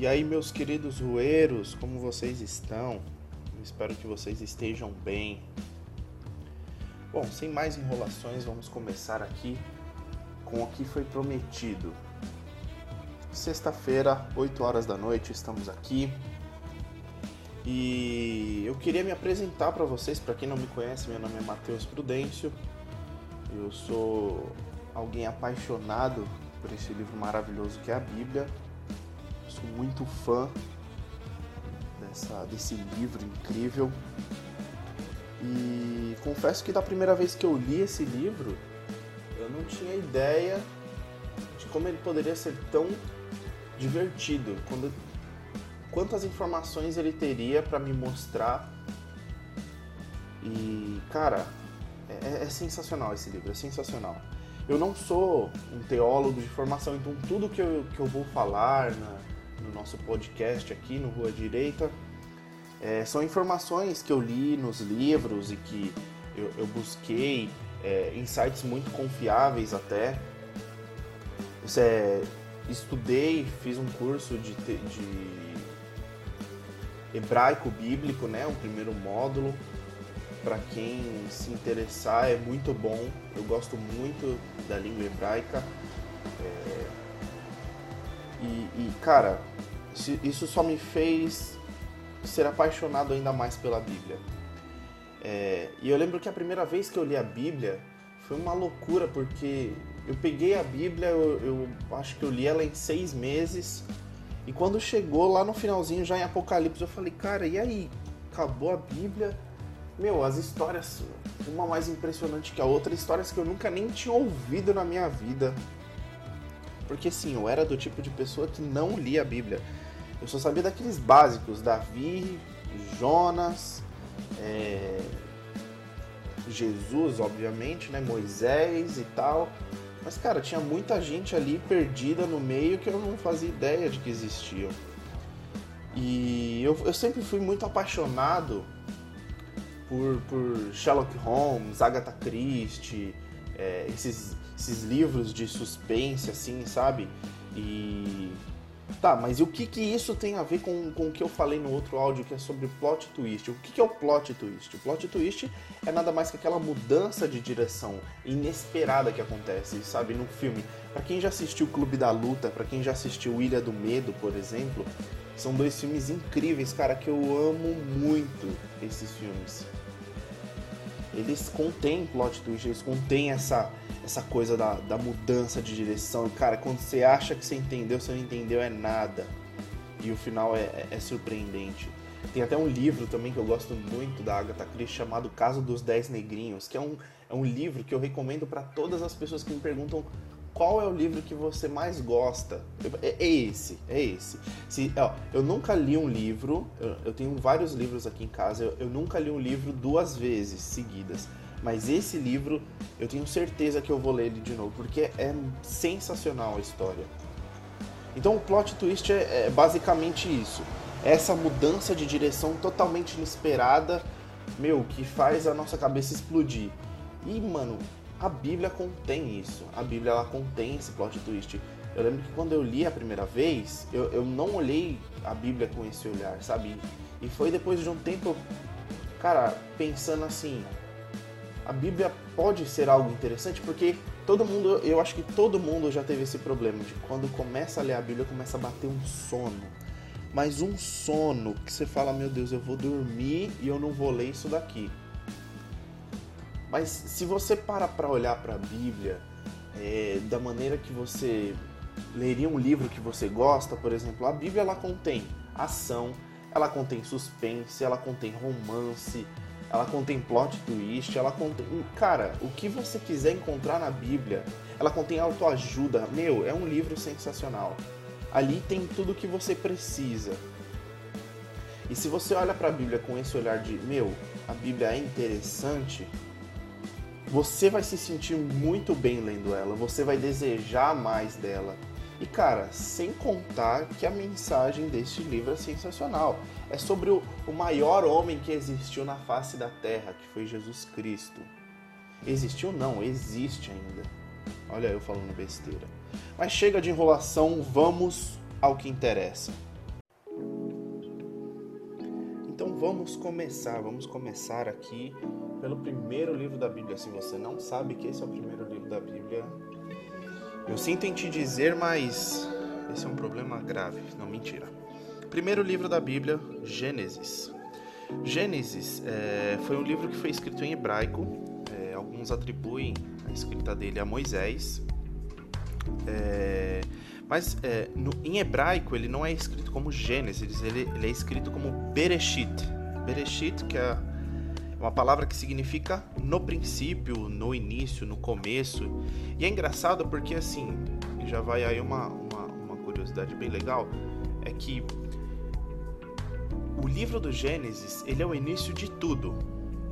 E aí, meus queridos rueiros, como vocês estão? espero que vocês estejam bem. Bom, sem mais enrolações, vamos começar aqui com o que foi prometido. Sexta-feira, 8 horas da noite, estamos aqui. E eu queria me apresentar para vocês, para quem não me conhece, meu nome é Matheus Prudêncio. Eu sou alguém apaixonado por esse livro maravilhoso que é a Bíblia sou muito fã dessa, desse livro incrível. E confesso que da primeira vez que eu li esse livro, eu não tinha ideia de como ele poderia ser tão divertido, quando, quantas informações ele teria para me mostrar. E, cara, é, é, sensacional esse livro, é sensacional. Eu não sou um teólogo de formação, então tudo que eu, que eu vou falar na, no nosso podcast aqui no Rua Direita. É, são informações que eu li nos livros e que eu, eu busquei é, em sites muito confiáveis até. Estudei, fiz um curso de, de hebraico bíblico, né, o primeiro módulo. Para quem se interessar, é muito bom. Eu gosto muito da língua hebraica. É, e, e, cara, isso só me fez ser apaixonado ainda mais pela Bíblia. É, e eu lembro que a primeira vez que eu li a Bíblia foi uma loucura, porque eu peguei a Bíblia, eu, eu acho que eu li ela em seis meses, e quando chegou lá no finalzinho, já em Apocalipse, eu falei, cara, e aí? Acabou a Bíblia? Meu, as histórias, uma mais impressionante que a outra, histórias que eu nunca nem tinha ouvido na minha vida. Porque sim, eu era do tipo de pessoa que não lia a Bíblia. Eu só sabia daqueles básicos, Davi, Jonas, é... Jesus, obviamente, né? Moisés e tal. Mas, cara, tinha muita gente ali perdida no meio que eu não fazia ideia de que existiam. E eu, eu sempre fui muito apaixonado por, por Sherlock Holmes, Agatha Christie, é, esses esses livros de suspense, assim, sabe? E. Tá, mas e o que que isso tem a ver com, com o que eu falei no outro áudio que é sobre plot twist? O que, que é o plot twist? O plot twist é nada mais que aquela mudança de direção inesperada que acontece, sabe, no filme. Para quem já assistiu Clube da Luta, para quem já assistiu Ilha do Medo, por exemplo, são dois filmes incríveis, cara, que eu amo muito esses filmes. Eles contêm plot twist, eles contêm essa essa coisa da, da mudança de direção. E, cara, quando você acha que você entendeu, você não entendeu é nada. E o final é, é, é surpreendente. Tem até um livro também que eu gosto muito da Agatha Christie chamado Caso dos Dez Negrinhos, que é um, é um livro que eu recomendo para todas as pessoas que me perguntam qual é o livro que você mais gosta. É, é esse, é esse. Se, ó, eu nunca li um livro, eu, eu, tenho vários livros aqui em casa, eu, eu nunca li um livro duas vezes seguidas. Mas esse livro eu tenho certeza que eu vou ler ele de novo, porque é sensacional a história. Então o plot twist é, é basicamente isso. Essa mudança de direção totalmente inesperada, meu, que faz a nossa cabeça explodir. E, mano, a Bíblia contém isso. A Bíblia ela contém esse plot twist. Eu lembro que quando eu li a primeira vez, eu, eu não olhei a Bíblia com esse olhar, sabe? E foi depois de um tempo, cara, pensando assim, a Bíblia pode ser algo interessante porque todo mundo, eu acho que todo mundo já teve esse problema de quando começa a ler a Bíblia começa a bater um sono. Mas um sono que você fala, meu Deus, eu vou dormir e eu não vou ler isso daqui. Mas se você para para olhar para a Bíblia é, da maneira que você leria um livro que você gosta, por exemplo, a Bíblia ela contém ação, ela contém suspense, ela contém romance, ela contém plot twist, ela contém. Cara, o que você quiser encontrar na Bíblia, ela contém autoajuda. Meu, é um livro sensacional. Ali tem tudo o que você precisa. E se você olha para a Bíblia com esse olhar de, meu, a Bíblia é interessante, você vai se sentir muito bem lendo ela, você vai desejar mais dela. E cara, sem contar que a mensagem deste livro é sensacional. É sobre o, o maior homem que existiu na face da terra, que foi Jesus Cristo. Existiu não, existe ainda. Olha eu falando besteira. Mas chega de enrolação, vamos ao que interessa. Vamos começar. Vamos começar aqui pelo primeiro livro da Bíblia. Se você não sabe que esse é o primeiro livro da Bíblia, eu sinto em te dizer, mas esse é um problema grave. Não, mentira. Primeiro livro da Bíblia, Gênesis. Gênesis é, foi um livro que foi escrito em hebraico. É, alguns atribuem a escrita dele a Moisés. É, mas é, no, em hebraico ele não é escrito como Gênesis, ele, ele é escrito como Bereshit. Bereshit, que é uma palavra que significa no princípio, no início, no começo. E é engraçado porque assim, já vai aí uma, uma, uma curiosidade bem legal, é que o livro do Gênesis, ele é o início de tudo.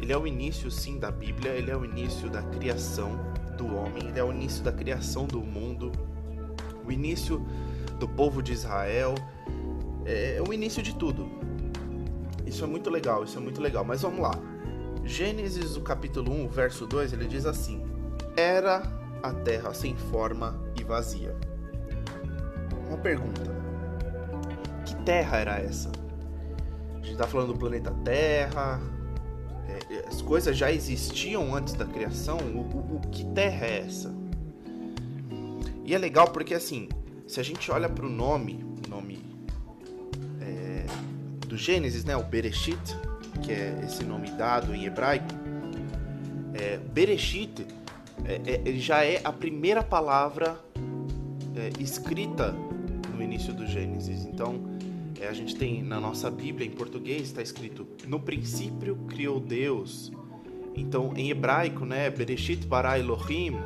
Ele é o início, sim, da Bíblia, ele é o início da criação do homem, ele é o início da criação do mundo, o início do povo de Israel, é, é o início de tudo. Isso é muito legal, isso é muito legal. Mas vamos lá. Gênesis, o capítulo 1, verso 2, ele diz assim: Era a terra sem forma e vazia. Uma pergunta: Que terra era essa? A gente está falando do planeta Terra. É, as coisas já existiam antes da criação. O, o, o que terra é essa? E é legal porque, assim, se a gente olha para o nome, nome é, do Gênesis, né, o Bereshit, que é esse nome dado em hebraico, é, Bereshit é, é, já é a primeira palavra é, escrita no início do Gênesis. Então, é, a gente tem na nossa Bíblia em português está escrito: No princípio criou Deus. Então, em hebraico, né, Bereshit bara Elohim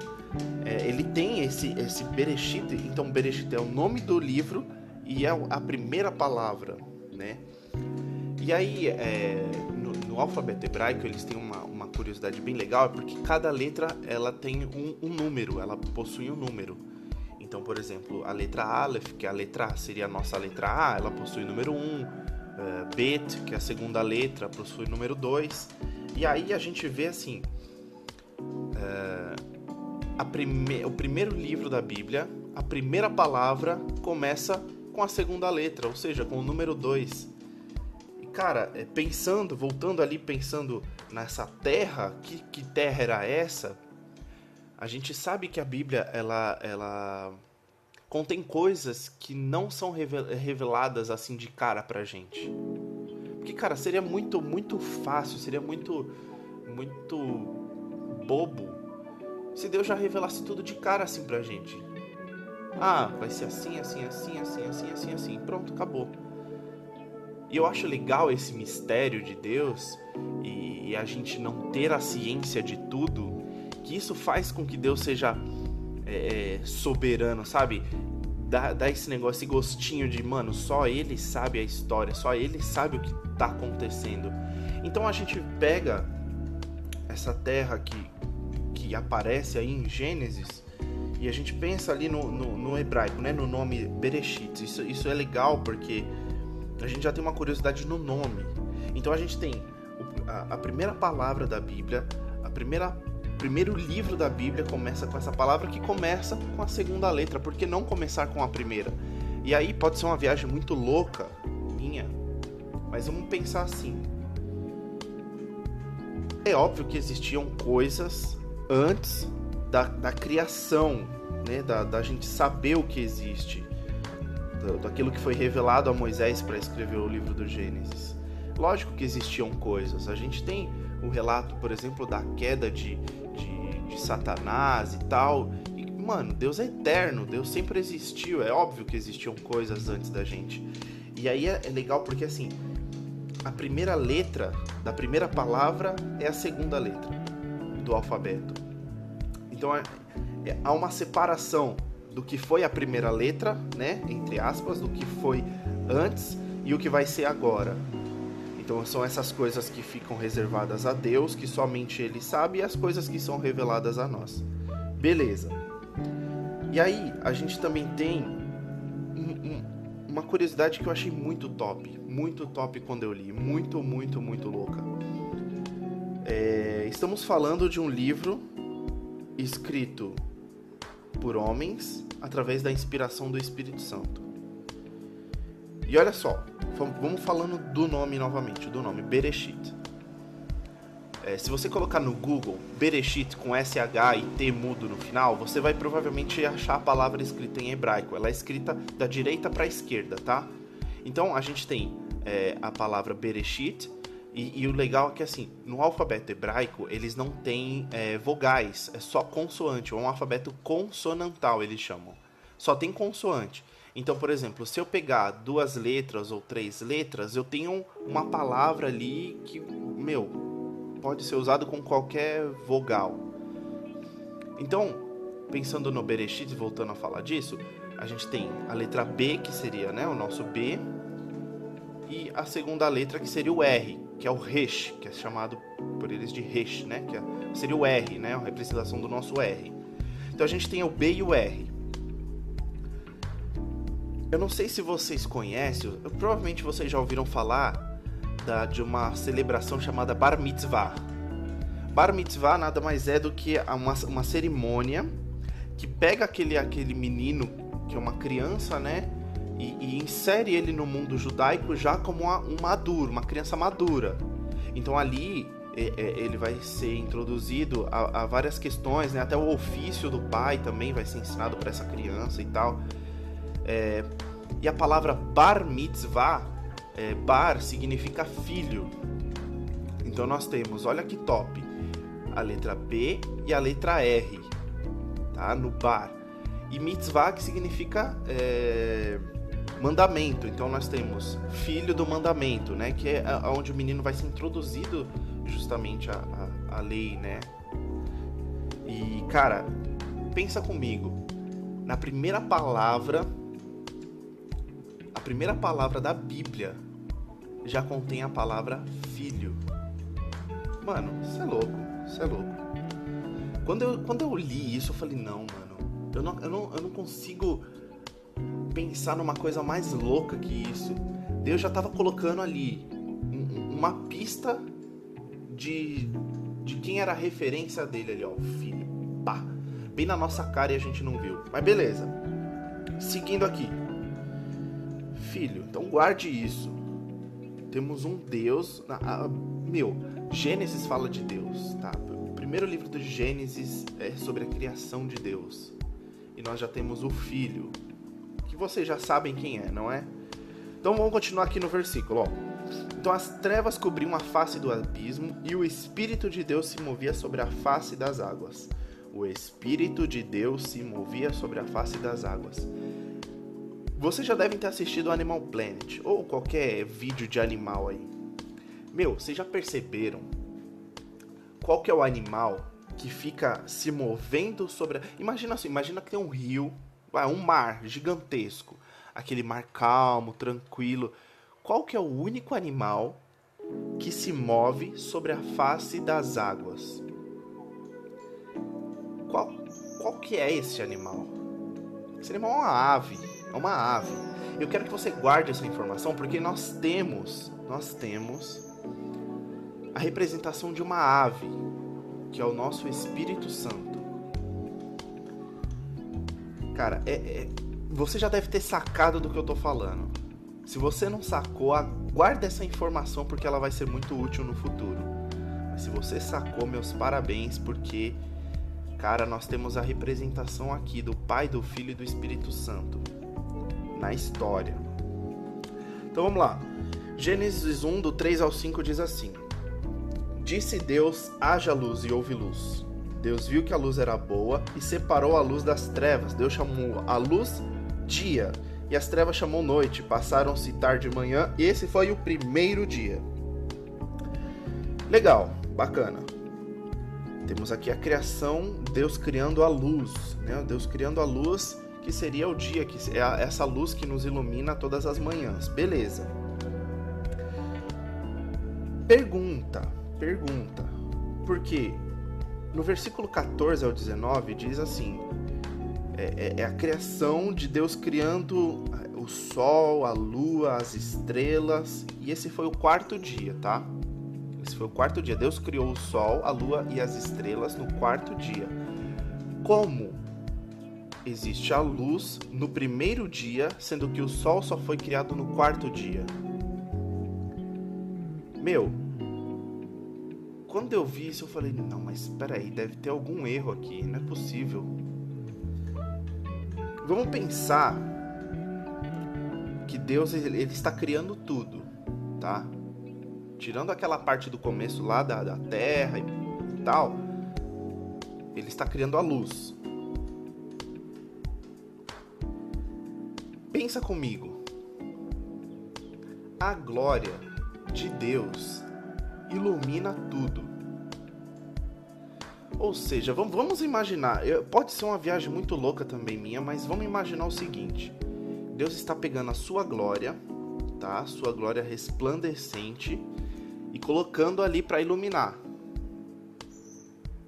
é, ele tem esse, esse Bereshit, então Bereshit é o nome do livro e é a primeira palavra, né? E aí, é, no, no, alfabeto hebraico, eles têm uma, uma curiosidade bem legal, porque cada letra ela tem um, um número, ela possui um número. Então, por exemplo, a letra Aleph, que é a letra seria a nossa letra A, ela possui número 1. Uh, é, Bet, que é a segunda letra, possui número 2. E aí a gente vê assim. Uh, prime... o primeiro livro da Bíblia, a primeira palavra começa com a segunda letra, ou seja, com o número 2. E cara, é, pensando, voltando ali, pensando nessa terra, que, que terra era essa? A gente sabe que a Bíblia, ela, ela contém coisas que não são reveladas assim de cara pra gente. Porque, cara, seria muito, muito fácil, seria muito, muito bobo se Deus já revelasse tudo de cara assim pra gente. Ah, vai ser assim, assim, assim, assim, assim, assim, assim. Pronto, acabou. E eu acho legal esse mistério de Deus e, e a gente não ter a ciência de tudo, que isso faz com que Deus seja é, é, soberano, sabe? Dá, dá esse negócio, esse gostinho de, mano, só ele sabe a história, só ele sabe o que tá acontecendo. Então a gente pega essa terra que, aparece aí em Gênesis, e a gente pensa ali no, no, no hebraico, né, no nome Bereshit. Isso, isso é legal porque a gente já tem uma curiosidade no nome. Então a gente tem a, a primeira palavra da Bíblia, a primeira primeiro livro da Bíblia começa com essa palavra que começa com a segunda letra. Por que não começar com a primeira? E aí pode ser uma viagem muito louca minha, mas vamos pensar assim. É óbvio que existiam coisas antes da, da criação, né? Da, da gente saber o que existe, daquilo que foi revelado a Moisés para escrever o livro do Gênesis. Lógico que existiam coisas. A gente tem o relato, por exemplo, da queda de, de, de Satanás e tal. E, mano, Deus é eterno, Deus sempre existiu. É óbvio que existiam coisas antes da gente. E aí é, é legal porque assim, a primeira letra da primeira palavra é a segunda letra do alfabeto. Então é, é, há uma separação do que foi a primeira letra, né, entre aspas, do que foi antes e o que vai ser agora. Então são essas coisas que ficam reservadas a Deus, que somente Ele sabe, e as coisas que são reveladas a nós. Beleza. E aí a gente também tem um, um, uma curiosidade que eu achei muito top, muito top quando eu li, muito, muito, muito louca. É, estamos falando de um livro escrito por homens através da inspiração do Espírito Santo. E olha só, vamos falando do nome novamente, do nome Bereshit. É, se você colocar no Google Bereshit com SH e T mudo no final, você vai provavelmente achar a palavra escrita em hebraico. Ela é escrita da direita para a esquerda, tá? Então a gente tem é, a palavra Bereshit, e, e, o legal é que assim, no alfabeto hebraico eles não têm é, vogais, é só consoante, é um alfabeto consonantal eles chamam. Só tem consoante. Então, por exemplo, se eu pegar duas letras ou três letras, eu tenho uma palavra ali que, meu, pode ser usado com qualquer vogal. Então, pensando no Bereshit, voltando a falar disso, a gente tem a letra B, que seria né, o nosso B, e a segunda letra, que seria o R, que é o Resh, que é chamado por eles de Resh, né? Que é, seria o R, né? A representação do nosso R. Então a gente tem o B e o R. Eu não sei se vocês conhecem, provavelmente vocês já ouviram falar da, de uma celebração chamada Bar Mitzvah. Bar Mitzvah nada mais é do que uma, uma cerimônia que pega aquele, aquele menino, que é uma criança, né? E, e insere ele no mundo judaico já como uma, um maduro, uma criança madura. Então ali ele vai ser introduzido a, a, várias questões, né? até o ofício do pai também vai ser ensinado para essa criança e tal. É, e a palavra bar mitzvah, é, bar significa filho. Então nós temos, olha que top, a letra B e a letra R, tá? No bar. E mitzvah que significa é, mandamento. Então nós temos filho do mandamento, né? Que é onde o menino vai ser introduzido justamente a, a, a lei, né? E cara, pensa comigo. Na primeira palavra, a primeira palavra da Bíblia já contém a palavra filho. Mano, isso é louco, isso é louco. Quando eu, quando eu li isso, eu falei, não, mano, eu não, eu não, eu não consigo pensar numa coisa mais louca que isso. Deus já estava colocando ali uma pista de, de quem era a referência dele ali, ó, o filho. Pá, bem na nossa cara e a gente não viu. Mas beleza. Seguindo aqui. Filho, então guarde isso. Temos um Deus. A, meu, Gênesis fala de Deus, tá? O primeiro livro do Gênesis é sobre a criação de Deus. E nós já temos o Filho, vocês já sabem quem é, não é? Então vamos continuar aqui no versículo, ó. Então as trevas cobriam a face do abismo e o Espírito de Deus se movia sobre a face das águas. O Espírito de Deus se movia sobre a face das águas. Vocês já devem ter assistido Animal Planet ou qualquer vídeo de animal aí. Meu, vocês já perceberam qual que é o animal que fica se movendo sobre. A... Imagina assim, imagina que tem um rio Vai, um mar gigantesco. Aquele mar calmo, tranquilo. Qual que é o único animal que se move sobre a face das águas? Qual, qual que é esse animal? Esse animal é uma ave. É uma ave. Eu quero que você guarde essa informação porque nós temos, nós temos a representação de uma ave, que é o nosso Espírito Santo. Cara, é, é, você já deve ter sacado do que eu tô falando. Se você não sacou, guarda essa informação porque ela vai ser muito útil no futuro. Mas se você sacou, meus parabéns, porque, cara, nós temos a representação aqui do Pai, do Filho e do Espírito Santo na história. Então vamos lá. Gênesis 1, do 3 ao 5 diz assim: Disse Deus: haja luz e houve luz. Deus viu que a luz era boa e separou a luz das trevas. Deus chamou a luz dia e as trevas chamou noite. Passaram-se tarde e manhã. E esse foi o primeiro dia. Legal, bacana. Temos aqui a criação, Deus criando a luz, né? Deus criando a luz que seria o dia, que é essa luz que nos ilumina todas as manhãs. Beleza. Pergunta, pergunta. Por quê? No versículo 14 ao 19 diz assim: é, é, é a criação de Deus criando o sol, a lua, as estrelas, e esse foi o quarto dia, tá? Esse foi o quarto dia. Deus criou o sol, a lua e as estrelas no quarto dia. Como existe a luz no primeiro dia, sendo que o sol só foi criado no quarto dia? Meu, quando eu vi isso, eu falei: não, mas espera aí, deve ter algum erro aqui, não é possível. Vamos pensar que Deus ele, está criando tudo, tá? Tirando aquela parte do começo lá da, da terra e tal, ele está criando a luz. Pensa comigo. A glória de Deus ilumina tudo. Ou seja, vamos imaginar, pode ser uma viagem muito louca também minha, mas vamos imaginar o seguinte: Deus está pegando a sua glória, tá? Sua glória resplandecente e colocando ali para iluminar.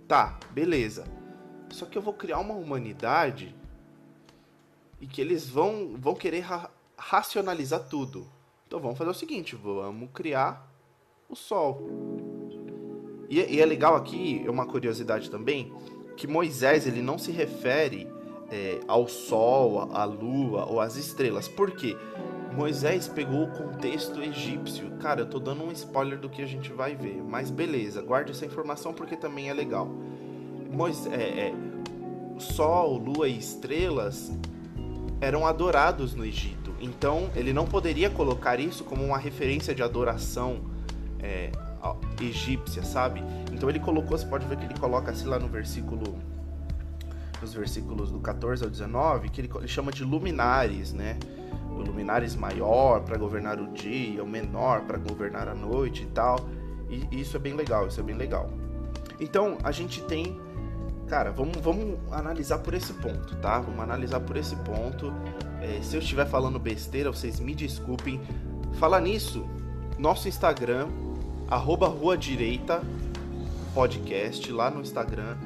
Tá, beleza. Só que eu vou criar uma humanidade e que eles vão vão querer ra racionalizar tudo. Então vamos fazer o seguinte, vamos criar o Sol. E, e é legal aqui, é uma curiosidade também, que Moisés ele não se refere é, ao Sol, à Lua ou às estrelas. Por quê? Moisés pegou o contexto egípcio. Cara, eu tô dando um spoiler do que a gente vai ver, mas beleza, guarde essa informação porque também é legal. Moisés, é, é, Sol, Lua e estrelas eram adorados no Egito. Então ele não poderia colocar isso como uma referência de adoração é, egípcia, sabe? Então ele colocou, você pode ver que ele coloca assim lá no versículo nos versículos do 14 ao 19, que ele, ele chama de luminares, né? O luminares maior para governar o dia, o menor para governar a noite e tal. E, e isso é bem legal, isso é bem legal. Então a gente tem cara, vamos, vamos analisar por esse ponto, tá? Vamos analisar por esse ponto. É, se eu estiver falando besteira, vocês me desculpem. Falar nisso, nosso Instagram arroba Rua Direita podcast lá no Instagram.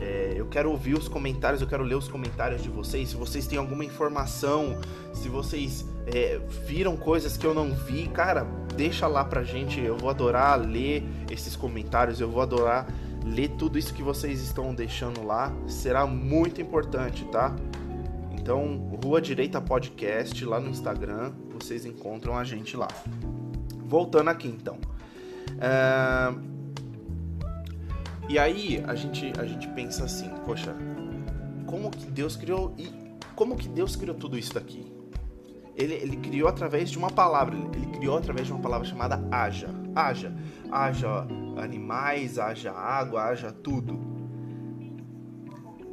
É, eu quero ouvir os comentários, eu quero ler os comentários de vocês. Se vocês têm alguma informação, se vocês é, viram coisas que eu não vi, cara, deixa lá pra gente. Eu vou adorar ler esses comentários, eu vou adorar ler tudo isso que vocês estão deixando lá. Será muito importante, tá? Então, Rua Direita Podcast lá no Instagram, vocês encontram a gente lá. Voltando aqui então. É... E aí a gente, a gente pensa assim, poxa, como que Deus criou e como que Deus criou tudo isso daqui? Ele, ele criou através de uma palavra, ele criou através de uma palavra chamada haja. Haja. Haja animais, haja água, haja tudo.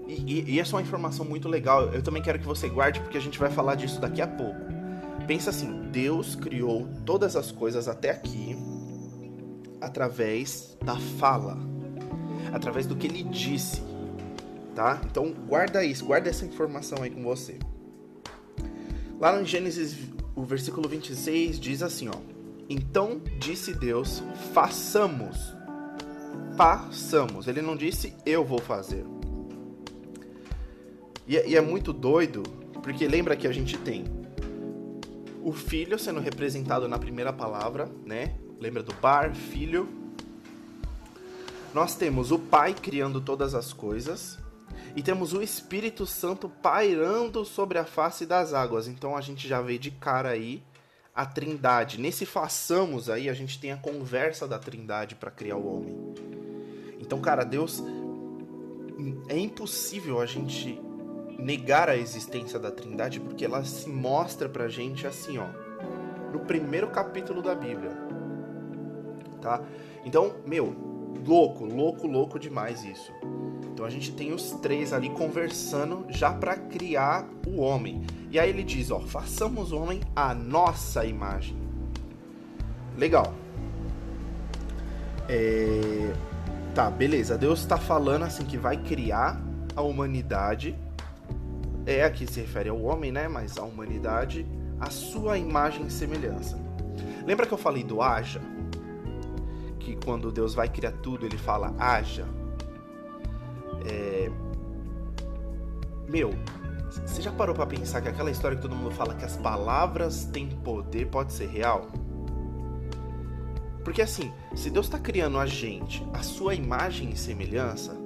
E, e, e essa é uma informação muito legal. Eu também quero que você guarde porque a gente vai falar disso daqui a pouco. Pensa assim, Deus criou todas as coisas até aqui através da fala, através do que ele disse, tá? Então guarda isso, guarda essa informação aí com você. Lá no Gênesis, o versículo 26 diz assim, ó: Então disse Deus: façamos. Façamos. Ele não disse eu vou fazer. E, é, e é muito doido, porque lembra que a gente tem o filho sendo representado na primeira palavra, né? Lembra do bar, filho? Nós temos o Pai criando todas as coisas e temos o Espírito Santo pairando sobre a face das águas. Então a gente já vê de cara aí a Trindade. Nesse façamos aí a gente tem a conversa da Trindade para criar o homem. Então, cara, Deus é impossível a gente negar a existência da Trindade porque ela se mostra pra gente assim, ó, no primeiro capítulo da Bíblia tá? Então, meu, louco, louco, louco demais isso. Então a gente tem os três ali conversando já para criar o homem. E aí ele diz, ó, façamos o homem a nossa imagem. Legal. É... Tá, beleza. Deus está falando assim que vai criar a humanidade. É aqui se refere ao homem, né? Mas a humanidade, a sua imagem e semelhança. Lembra que eu falei do haja? Que quando Deus vai criar tudo, ele fala haja. É... Meu, você já parou para pensar que aquela história que todo mundo fala que as palavras têm poder pode ser real? Porque assim, se Deus está criando a gente, a sua imagem e semelhança,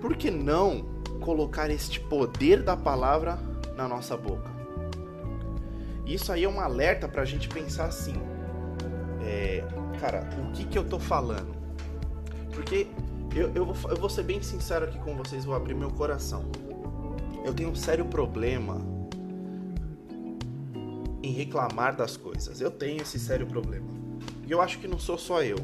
por que não colocar este poder da palavra na nossa boca. Isso aí é um alerta para a gente pensar assim, é, cara, o que que eu tô falando? Porque eu, eu, vou, eu vou ser bem sincero aqui com vocês, vou abrir meu coração. Eu tenho um sério problema em reclamar das coisas. Eu tenho esse sério problema. E eu acho que não sou só eu.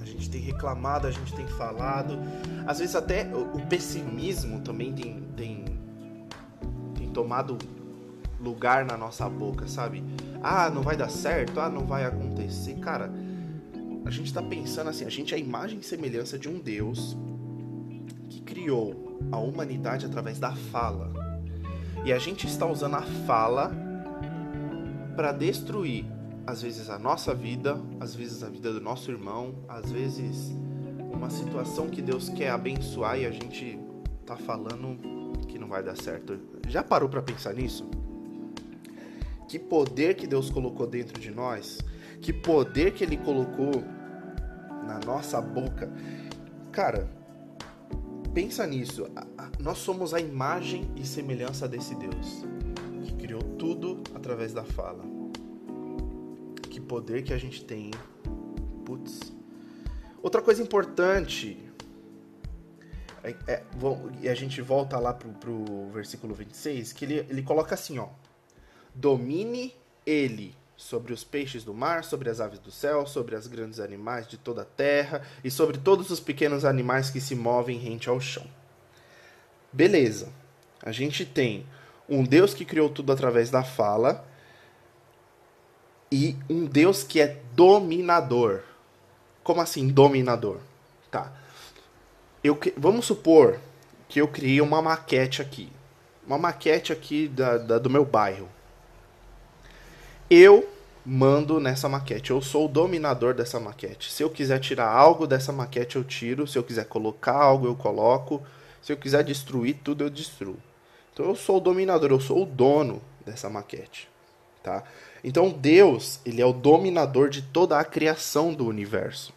A gente tem reclamado, a gente tem falado. Às vezes até o, o pessimismo também tem, tem, tem tomado lugar na nossa boca, sabe? Ah, não vai dar certo, ah, não vai acontecer. Cara, a gente tá pensando assim, a gente é a imagem e semelhança de um Deus que criou a humanidade através da fala. E a gente está usando a fala para destruir, às vezes, a nossa vida, às vezes a vida do nosso irmão, às vezes uma situação que Deus quer abençoar e a gente tá falando que não vai dar certo. Já parou para pensar nisso? Que poder que Deus colocou dentro de nós, que poder que ele colocou na nossa boca. Cara, pensa nisso. Nós somos a imagem e semelhança desse Deus que criou tudo através da fala. Que poder que a gente tem. Putz. Outra coisa importante. É, é, e a gente volta lá pro, pro versículo 26, que ele, ele coloca assim, ó. Domine ele sobre os peixes do mar, sobre as aves do céu, sobre os grandes animais de toda a terra e sobre todos os pequenos animais que se movem rente ao chão. Beleza. A gente tem um Deus que criou tudo através da fala e um Deus que é dominador. Como assim dominador? Tá. Eu, vamos supor que eu criei uma maquete aqui. Uma maquete aqui da, da do meu bairro. Eu mando nessa maquete. Eu sou o dominador dessa maquete. Se eu quiser tirar algo dessa maquete, eu tiro. Se eu quiser colocar algo, eu coloco. Se eu quiser destruir tudo, eu destruo. Então eu sou o dominador, eu sou o dono dessa maquete, tá? Então Deus, ele é o dominador de toda a criação do universo.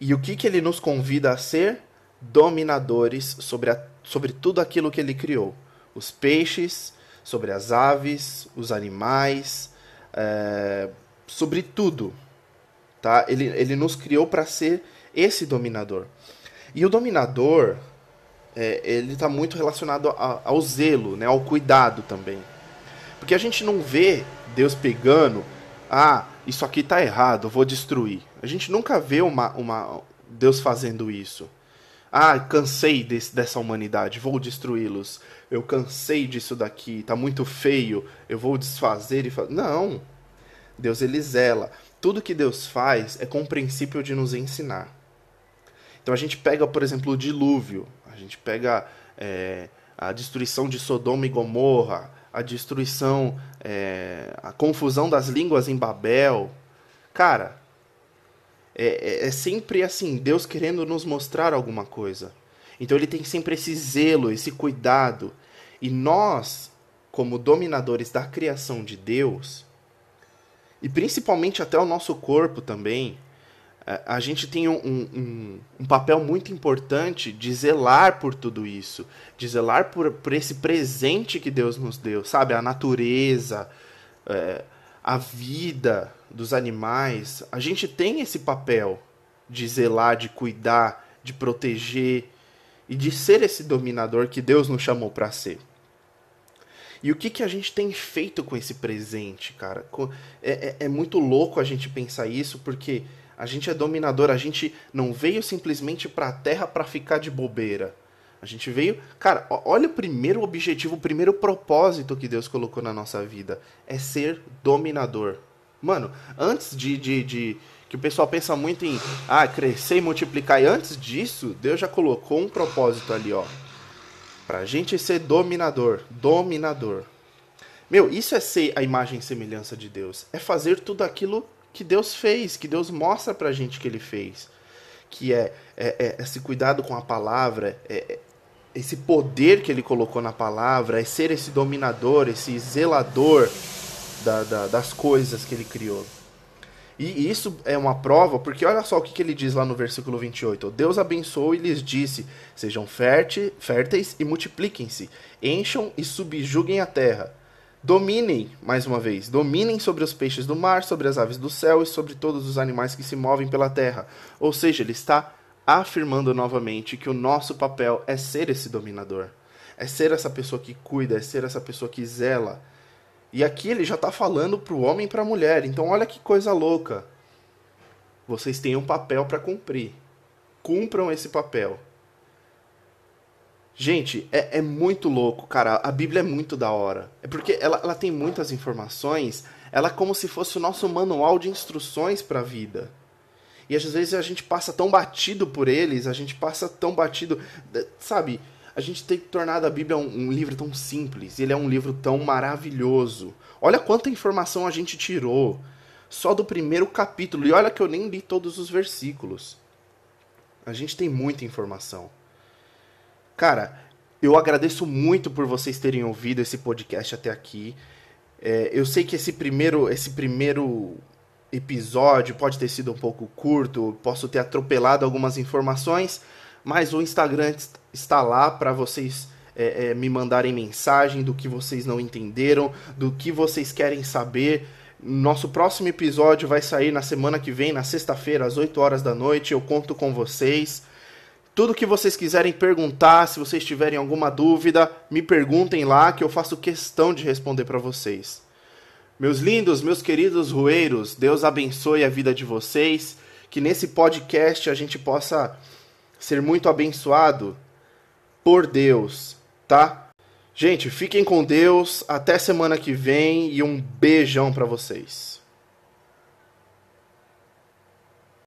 E o que que ele nos convida a ser? Dominadores sobre, a, sobre tudo aquilo que ele criou. Os peixes, sobre as aves, os animais, é, sobre tudo. Tá? Ele, ele nos criou para ser esse dominador. E o dominador, é, ele está muito relacionado a, ao zelo, né? ao cuidado também. Porque a gente não vê Deus pegando, ah, isso aqui está errado, vou destruir. A gente nunca vê uma, uma Deus fazendo isso. Ah, cansei desse, dessa humanidade, vou destruí-los. Eu cansei disso daqui, tá muito feio, eu vou desfazer e. Não. Deus ele zela. Tudo que Deus faz é com o princípio de nos ensinar. Então a gente pega, por exemplo, o dilúvio, a gente pega é, a destruição de Sodoma e Gomorra, a destruição, é, a confusão das línguas em Babel. Cara, é, é, é, sempre assim, Deus querendo nos mostrar alguma coisa. Então ele tem sempre esse zelo, esse cuidado. E nós, como dominadores da criação de Deus, e principalmente até o nosso corpo também, é, a gente tem um, um, um, papel muito importante de zelar por tudo isso, de zelar por, por esse presente que Deus nos deu, sabe? A natureza, é, a vida dos animais, a gente tem esse papel de zelar, de cuidar, de proteger e de ser esse dominador que Deus nos chamou para ser. E o que, que a gente tem feito com esse presente, cara? É, é, é muito louco a gente pensar isso, porque a gente é dominador, a gente não veio simplesmente para a Terra para ficar de bobeira. A gente veio. Cara, olha o primeiro objetivo, o primeiro propósito que Deus colocou na nossa vida: é ser dominador. Mano, antes de, de, de, que o pessoal pensa muito em ah, crescer e multiplicar, e antes disso, Deus já colocou um propósito ali, ó. Pra gente ser dominador. Dominador. Meu, isso é ser a imagem e semelhança de Deus. É fazer tudo aquilo que Deus fez, que Deus mostra pra gente que ele fez. Que é, é, é esse cuidado com a palavra, é, é esse poder que ele colocou na palavra, é ser esse dominador, esse zelador da, da, das coisas que ele criou. E isso é uma prova, porque olha só o que, que ele diz lá no versículo 28. Deus abençoou e lhes disse: Sejam férteis e multipliquem-se, encham e subjuguem a terra. Dominem, mais uma vez, dominem sobre os peixes do mar, sobre as aves do céu e sobre todos os animais que se movem pela terra. Ou seja, ele está afirmando novamente que o nosso papel é ser esse dominador, é ser essa pessoa que cuida, é ser essa pessoa que zela. E aqui ele já está falando para o homem e para a mulher. Então olha que coisa louca. Vocês têm um papel para cumprir. Cumpram esse papel. Gente, é, é, muito louco, cara. A Bíblia é muito da hora. É porque ela, ela tem muitas informações. Ela é como se fosse o nosso manual de instruções para a vida. E às vezes a gente passa tão batido por eles, a gente passa tão batido. Sabe, a gente tem tornado a Bíblia um, um livro tão simples. Ele é um livro tão maravilhoso. Olha quanta informação a gente tirou só do primeiro capítulo. E olha que eu nem li todos os versículos. A gente tem muita informação. Cara, eu agradeço muito por vocês terem ouvido esse podcast até aqui. É, eu sei que esse primeiro, esse primeiro episódio pode ter sido um pouco curto, posso ter atropelado algumas informações, mas o Instagram está lá para vocês é, é, me mandarem mensagem do que vocês não entenderam, do que vocês querem saber. Nosso próximo episódio vai sair na semana que vem, na sexta-feira, às 8 horas da noite. Eu conto com vocês. Tudo que vocês quiserem perguntar, se vocês tiverem alguma dúvida, me perguntem lá que eu faço questão de responder para vocês. Meus lindos, meus queridos rueiros, Deus abençoe a vida de vocês, que nesse podcast a gente possa ser muito abençoado por Deus, tá? Gente, fiquem com Deus, até semana que vem e um beijão para vocês.